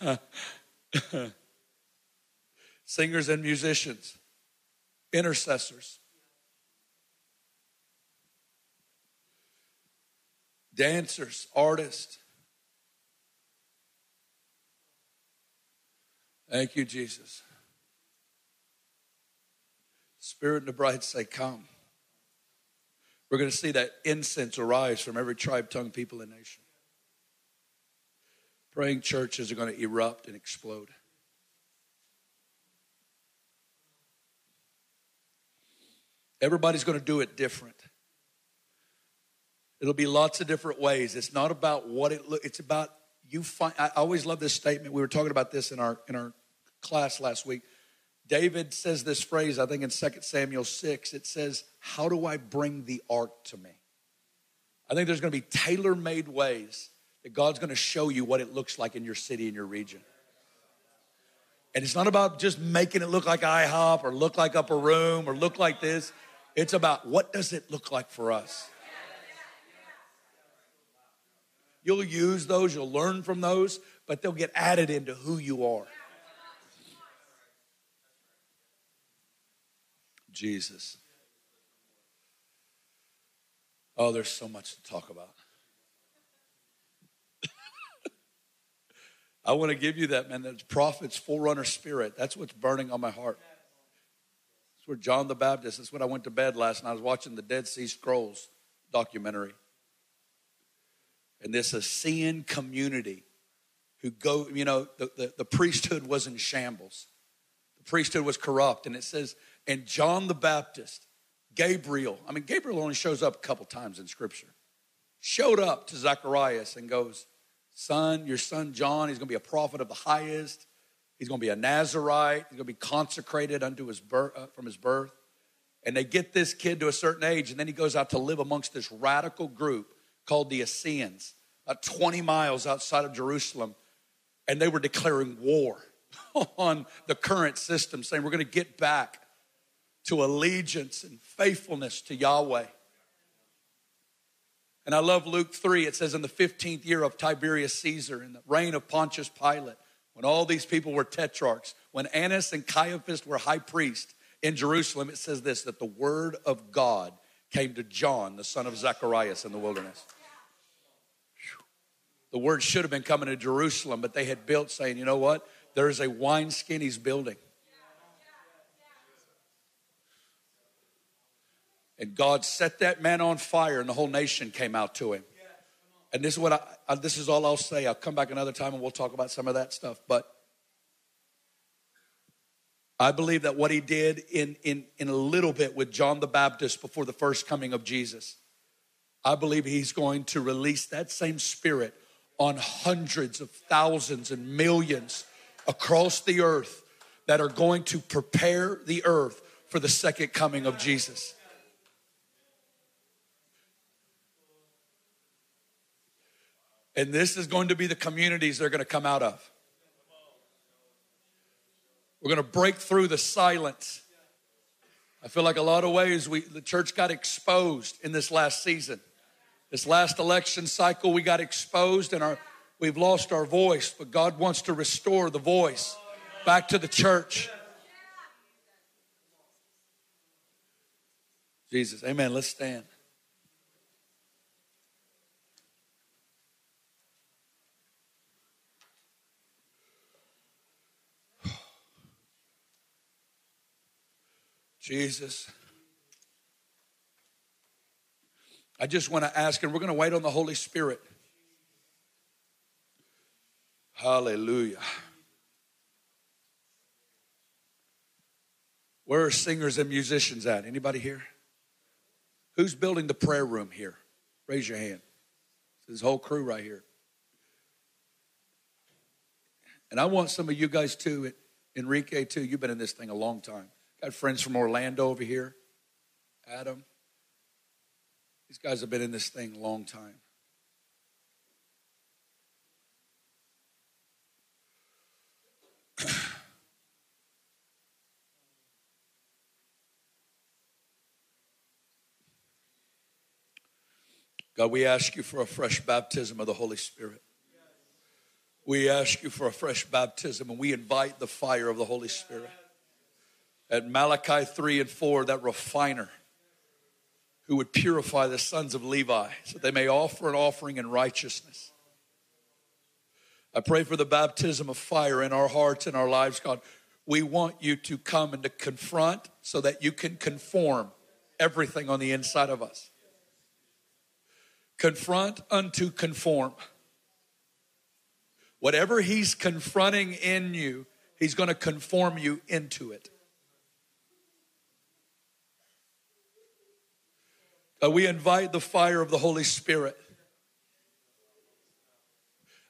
[LAUGHS] Singers and musicians, intercessors, dancers, artists. Thank you, Jesus. Spirit and the bride say, Come. We're going to see that incense arise from every tribe, tongue, people, and nation. Praying churches are going to erupt and explode. Everybody's going to do it different. It'll be lots of different ways. It's not about what it look. It's about you find. I always love this statement. We were talking about this in our in our class last week. David says this phrase. I think in 2 Samuel six. It says, "How do I bring the ark to me?" I think there's going to be tailor made ways that God's going to show you what it looks like in your city and your region. And it's not about just making it look like IHOP or look like Upper Room or look like this. It's about what does it look like for us? You'll use those, you'll learn from those, but they'll get added into who you are. Jesus. Oh, there's so much to talk about. [LAUGHS] I want to give you that, man. That's prophet's forerunner spirit. That's what's burning on my heart. That's where John the Baptist, that's when I went to bed last night. I was watching the Dead Sea Scrolls documentary. And this Essene community who go, you know, the, the, the priesthood was in shambles. The priesthood was corrupt. And it says, and John the Baptist, Gabriel, I mean, Gabriel only shows up a couple times in scripture, showed up to Zacharias and goes, Son, your son John, he's going to be a prophet of the highest. He's going to be a Nazarite. He's going to be consecrated unto his birth, uh, from his birth. And they get this kid to a certain age, and then he goes out to live amongst this radical group called the Essenes, about 20 miles outside of Jerusalem. And they were declaring war [LAUGHS] on the current system, saying, We're going to get back to allegiance and faithfulness to Yahweh. And I love Luke 3. It says, In the 15th year of Tiberius Caesar, in the reign of Pontius Pilate, when all these people were tetrarchs, when Annas and Caiaphas were high priests in Jerusalem, it says this that the word of God came to John, the son of Zacharias, in the wilderness. The word should have been coming to Jerusalem, but they had built saying, you know what? There's a wineskin he's building. And God set that man on fire, and the whole nation came out to him. And this is what I, I, this is all I'll say. I'll come back another time and we'll talk about some of that stuff. But I believe that what he did in, in, in a little bit with John the Baptist before the first coming of Jesus, I believe he's going to release that same spirit on hundreds of thousands and millions across the earth that are going to prepare the earth for the second coming of Jesus. And this is going to be the communities they're going to come out of. We're going to break through the silence. I feel like a lot of ways we the church got exposed in this last season. This last election cycle we got exposed and our we've lost our voice, but God wants to restore the voice back to the church. Jesus. Amen. Let's stand. Jesus. I just want to ask, and we're going to wait on the Holy Spirit. Hallelujah. Where are singers and musicians at? Anybody here? Who's building the prayer room here? Raise your hand. This whole crew right here. And I want some of you guys too, Enrique too. You've been in this thing a long time. Got friends from Orlando over here. Adam. These guys have been in this thing a long time. [COUGHS] God, we ask you for a fresh baptism of the Holy Spirit. We ask you for a fresh baptism and we invite the fire of the Holy Spirit at Malachi 3 and 4, that refiner who would purify the sons of Levi so they may offer an offering in righteousness. I pray for the baptism of fire in our hearts and our lives, God. We want you to come and to confront so that you can conform everything on the inside of us. Confront unto conform. Whatever he's confronting in you, he's going to conform you into it. God, we invite the fire of the Holy Spirit.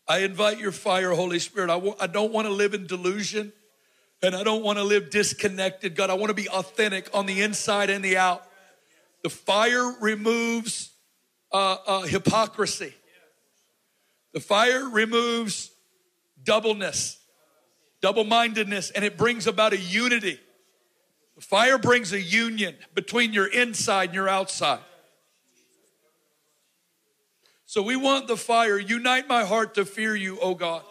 I invite your fire, Holy Spirit. I w- I don't want to live in delusion and I don't want to live disconnected. God, I want to be authentic on the inside and the out. The fire removes uh, uh, hypocrisy, the fire removes doubleness, double mindedness, and it brings about a unity. The fire brings a union between your inside and your outside. So we want the fire. Unite my heart to fear you, oh God.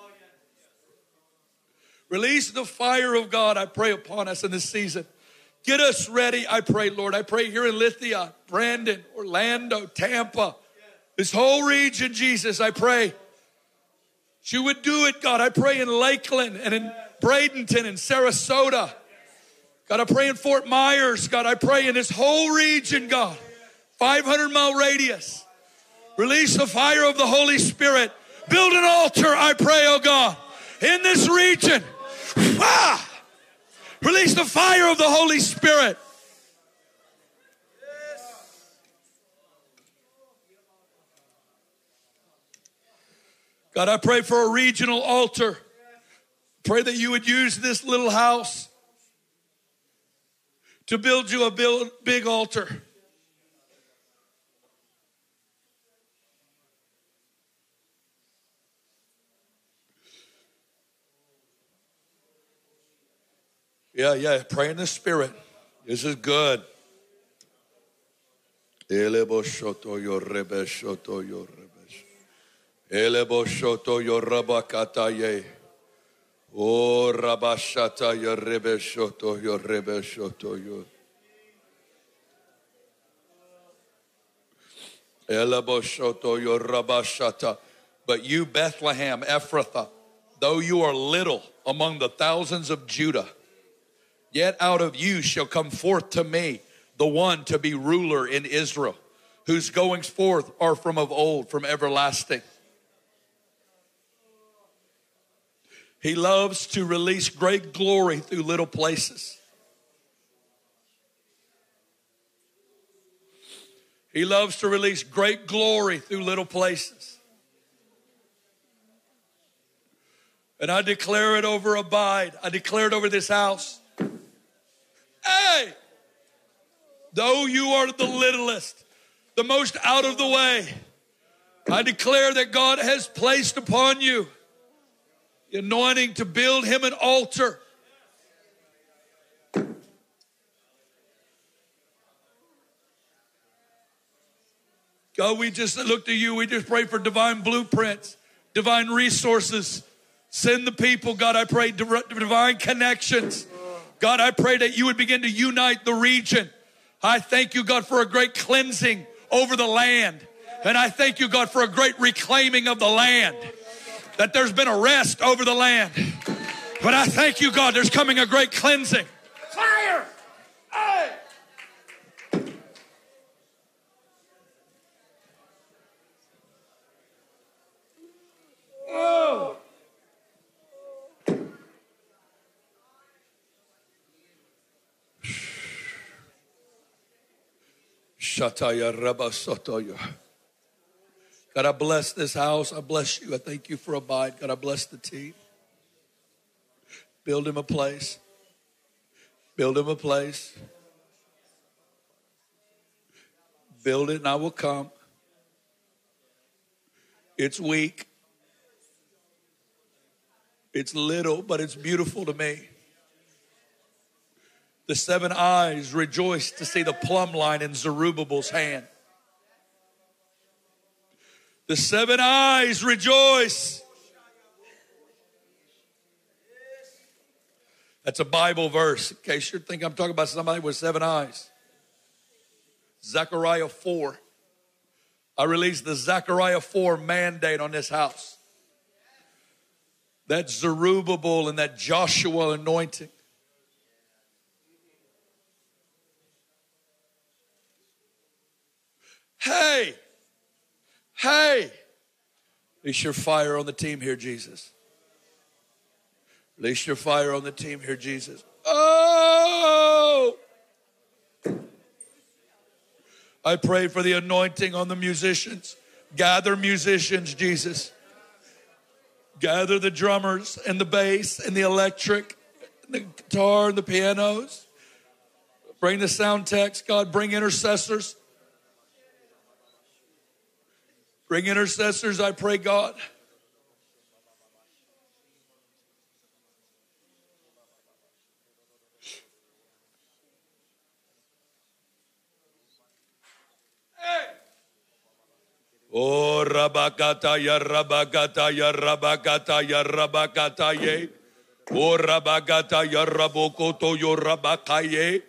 Release the fire of God, I pray, upon us in this season. Get us ready, I pray, Lord. I pray here in Lithia, Brandon, Orlando, Tampa, this whole region, Jesus, I pray. You would do it, God. I pray in Lakeland and in Bradenton and Sarasota. God, I pray in Fort Myers. God, I pray in this whole region, God. 500 mile radius. Release the fire of the Holy Spirit. Build an altar, I pray, oh God, in this region. Ah! Release the fire of the Holy Spirit. God, I pray for a regional altar. Pray that you would use this little house to build you a big altar. Yeah, yeah. Pray in the spirit. This is good. Elebo shoto yo rebe yo rebe. Elebo shoto yo rabakata. O rabashata yo yo rebe yo. Elebo shoto yo rabashata. But you, Bethlehem, Ephrathah, though you are little among the thousands of Judah, Yet out of you shall come forth to me the one to be ruler in Israel, whose goings forth are from of old, from everlasting. He loves to release great glory through little places. He loves to release great glory through little places. And I declare it over Abide. I declare it over this house. Hey, though you are the littlest, the most out of the way, I declare that God has placed upon you the anointing to build him an altar. God, we just look to you. We just pray for divine blueprints, divine resources. Send the people, God, I pray, divine connections. God, I pray that you would begin to unite the region. I thank you, God, for a great cleansing over the land. And I thank you, God, for a great reclaiming of the land. That there's been a rest over the land. But I thank you, God, there's coming a great cleansing. Fire! Hey! Oh! Shataya Rabasotoya. God, I bless this house. I bless you. I thank you for Abide. God, I bless the team. Build him a place. Build him a place. Build it and I will come. It's weak. It's little, but it's beautiful to me. The seven eyes rejoiced to see the plumb line in Zerubbabel's hand. The seven eyes rejoice. That's a Bible verse, in case you think I'm talking about somebody with seven eyes. Zechariah 4. I released the Zechariah 4 mandate on this house. That Zerubbabel and that Joshua anointing. Hey, hey, release your fire on the team here, Jesus. Release your fire on the team here, Jesus. Oh, I pray for the anointing on the musicians. Gather musicians, Jesus. Gather the drummers and the bass and the electric, and the guitar and the pianos. Bring the sound techs, God. Bring intercessors. Bring intercessors, I pray, God. Oh, rabakata ya rabakata ya rabakata ya rabakata ye. Oh, rabakata ya rabokoto yo rabakaye.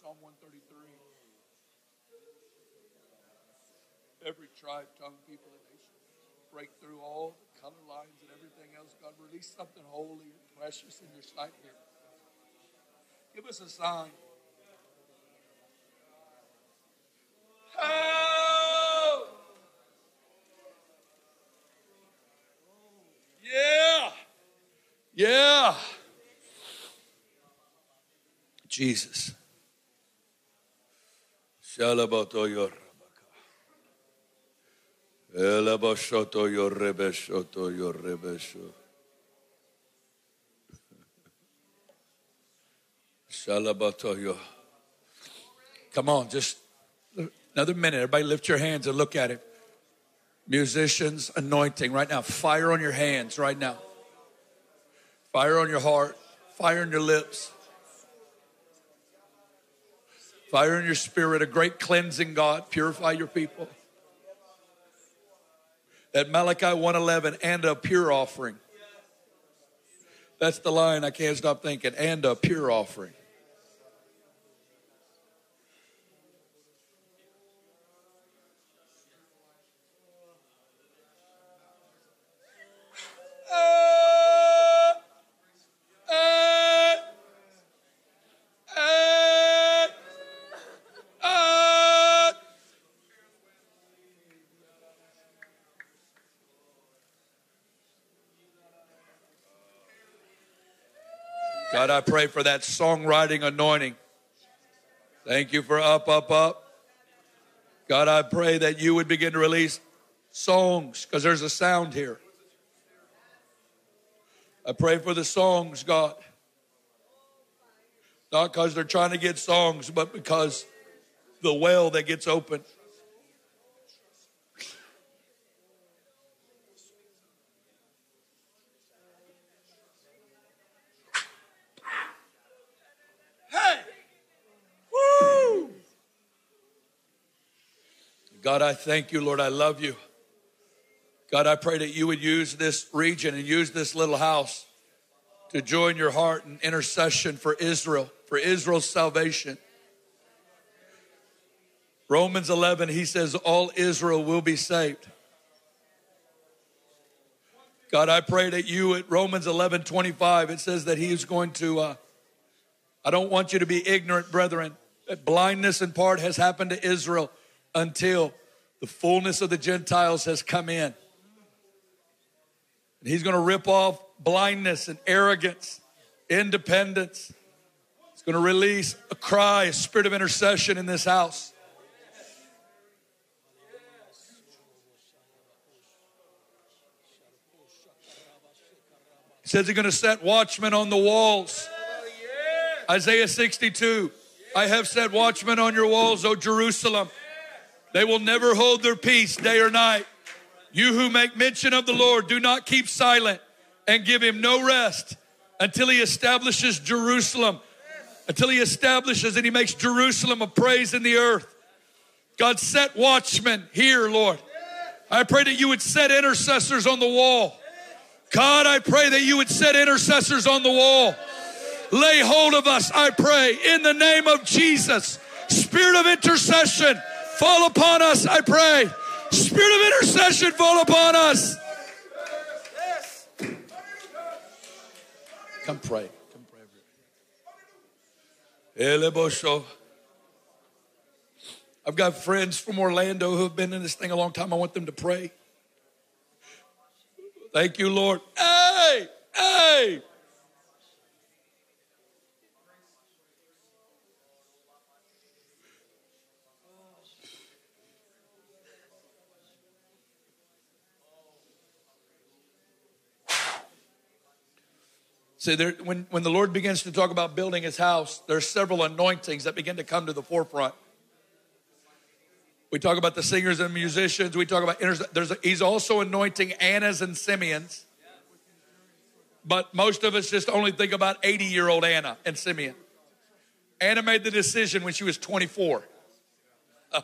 Psalm 133. Every tribe, tongue, people, and nation. Break through all the color lines and everything else. God, release something holy and precious in your sight here. Give us a sign. Oh! Yeah! Yeah! Jesus. Yo. Come on, just another minute. Everybody lift your hands and look at it. Musicians, anointing right now. Fire on your hands right now. Fire on your heart. Fire on your lips. Fire in your spirit, a great cleansing, God. Purify your people. At Malachi 111, and a pure offering. That's the line I can't stop thinking. And a pure offering. God, I pray for that songwriting anointing. Thank you for up, up, up. God, I pray that you would begin to release songs because there's a sound here. I pray for the songs, God. Not because they're trying to get songs, but because the well that gets open. Hey! Woo! God, I thank you, Lord. I love you. God, I pray that you would use this region and use this little house to join your heart in intercession for Israel, for Israel's salvation. Romans 11, he says, All Israel will be saved. God, I pray that you at Romans 11, 25, it says that he is going to, uh, I don't want you to be ignorant, brethren, that blindness in part has happened to Israel until the fullness of the Gentiles has come in. And he's going to rip off blindness and arrogance, independence. He's going to release a cry, a spirit of intercession in this house. He says he's going to set watchmen on the walls. Isaiah 62. I have set watchmen on your walls, O Jerusalem. They will never hold their peace day or night. You who make mention of the Lord, do not keep silent and give him no rest until he establishes Jerusalem, until he establishes and he makes Jerusalem a praise in the earth. God, set watchmen here, Lord. I pray that you would set intercessors on the wall. God, I pray that you would set intercessors on the wall. Lay hold of us, I pray, in the name of Jesus. Spirit of intercession, fall upon us, I pray. Spirit of intercession, fall upon us. Come pray. Come pray. I've got friends from Orlando who have been in this thing a long time. I want them to pray. Thank you, Lord. Hey, hey. See, there, when, when the Lord begins to talk about building his house, there's several anointings that begin to come to the forefront. We talk about the singers and musicians. We talk about there's he's also anointing Annas and Simeons. But most of us just only think about 80 year old Anna and Simeon. Anna made the decision when she was 24. [LAUGHS]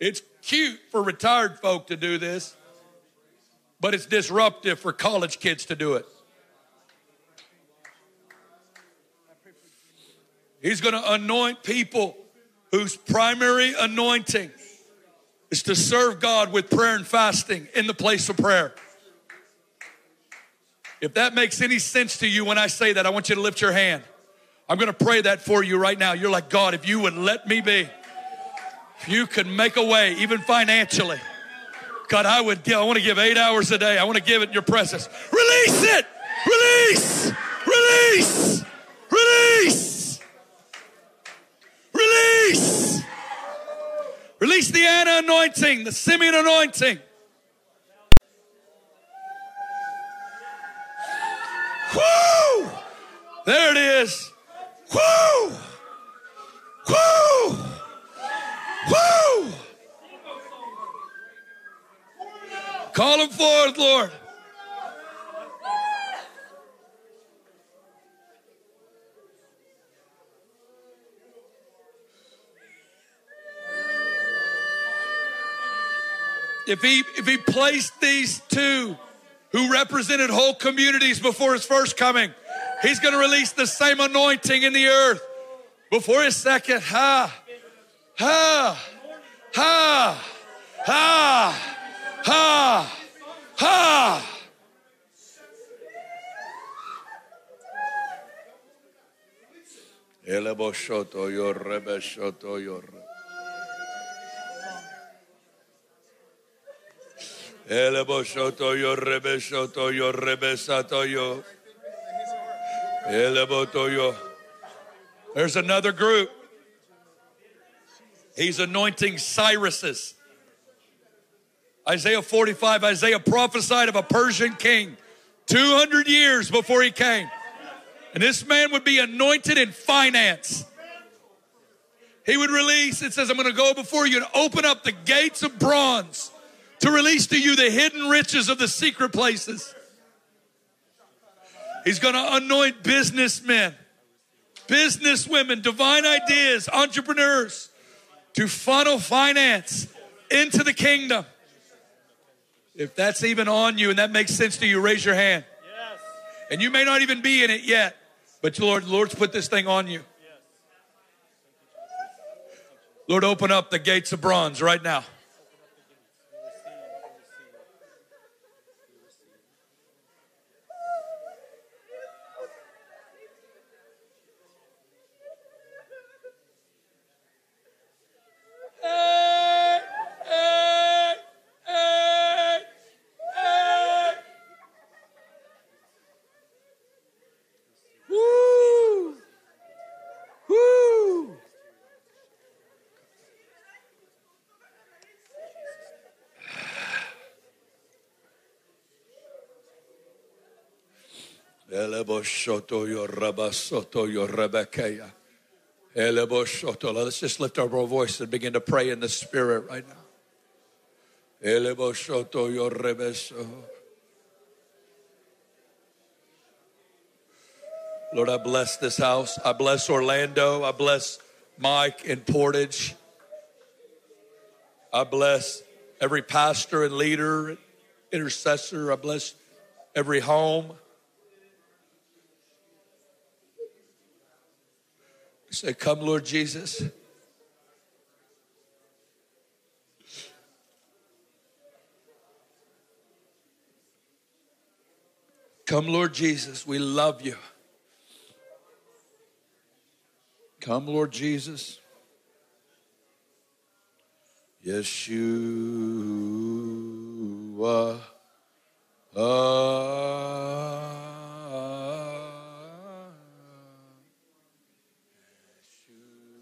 it's cute for retired folk to do this but it's disruptive for college kids to do it. He's going to anoint people whose primary anointing is to serve God with prayer and fasting in the place of prayer. If that makes any sense to you when I say that, I want you to lift your hand. I'm going to pray that for you right now. You're like, God, if you would let me be, if you could make a way, even financially. God, I would give, I want to give eight hours a day. I want to give it in your presence. Release it! Release! Release! Release! Release! Release the Anna anointing, the Simeon anointing. Woo! There it is. Call them forth, Lord. If he if he placed these two who represented whole communities before his first coming, he's going to release the same anointing in the earth before his second. Ha, ha, ha, ha. Ha! Ha! Eleboshoto yo rebeshoto yo Eleboshoto yo rebeshoto yo rebesato yo Eleboto yo There's another group. He's anointing Cyruses. Isaiah 45, Isaiah prophesied of a Persian king 200 years before he came. And this man would be anointed in finance. He would release, it says, I'm going to go before you and open up the gates of bronze to release to you the hidden riches of the secret places. He's going to anoint businessmen, businesswomen, divine ideas, entrepreneurs to funnel finance into the kingdom. If that's even on you and that makes sense to you, raise your hand. Yes. And you may not even be in it yet, but Lord, Lord's put this thing on you. Lord, open up the gates of bronze right now. Let's just lift our voice and begin to pray in the spirit right now. Lord, I bless this house. I bless Orlando. I bless Mike and Portage. I bless every pastor and leader, intercessor. I bless every home. Say, Come, Lord Jesus. Come, Lord Jesus, we love you. Come, Lord Jesus. Yeshua. Ah. Yeshua.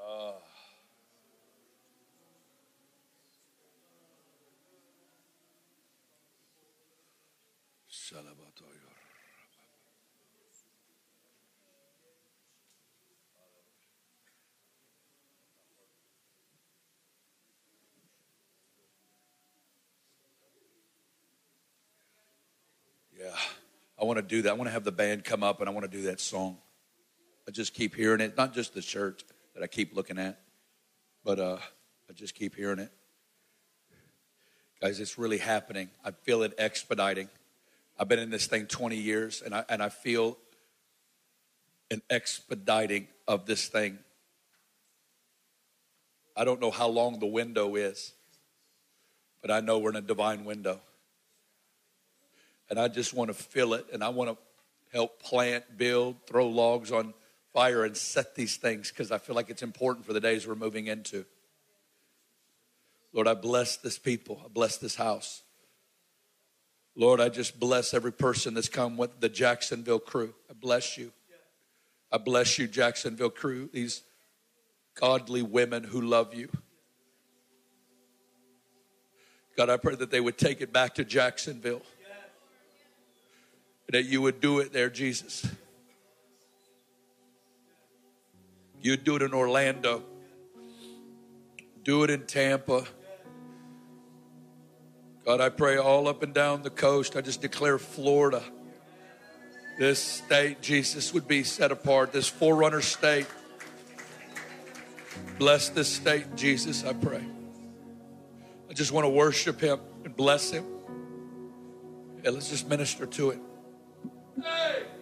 Ah. Salabatoyor. Yeah, I want to do that. I want to have the band come up and I want to do that song. I just keep hearing it, not just the church that I keep looking at, but uh, I just keep hearing it. Guys, it's really happening. I feel it expediting. I've been in this thing 20 years, and I, and I feel an expediting of this thing. I don't know how long the window is, but I know we're in a divine window. And I just want to fill it, and I want to help plant, build, throw logs on fire, and set these things because I feel like it's important for the days we're moving into. Lord, I bless this people. I bless this house. Lord, I just bless every person that's come with the Jacksonville crew. I bless you. I bless you, Jacksonville crew, these godly women who love you. God, I pray that they would take it back to Jacksonville. That you would do it there, Jesus. You'd do it in Orlando. Do it in Tampa. God, I pray all up and down the coast. I just declare Florida. This state, Jesus, would be set apart. This forerunner state. Bless this state, Jesus, I pray. I just want to worship Him and bless Him. And let's just minister to it. Hey!